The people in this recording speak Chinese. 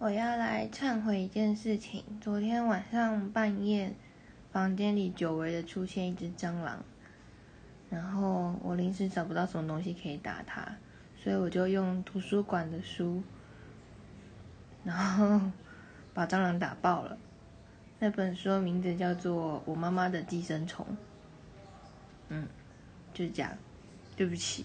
我要来忏悔一件事情，昨天晚上半夜，房间里久违的出现一只蟑螂，然后我临时找不到什么东西可以打它，所以我就用图书馆的书。然后把蟑螂打爆了，那本书名字叫做我妈妈的寄生虫。嗯，就这样，对不起。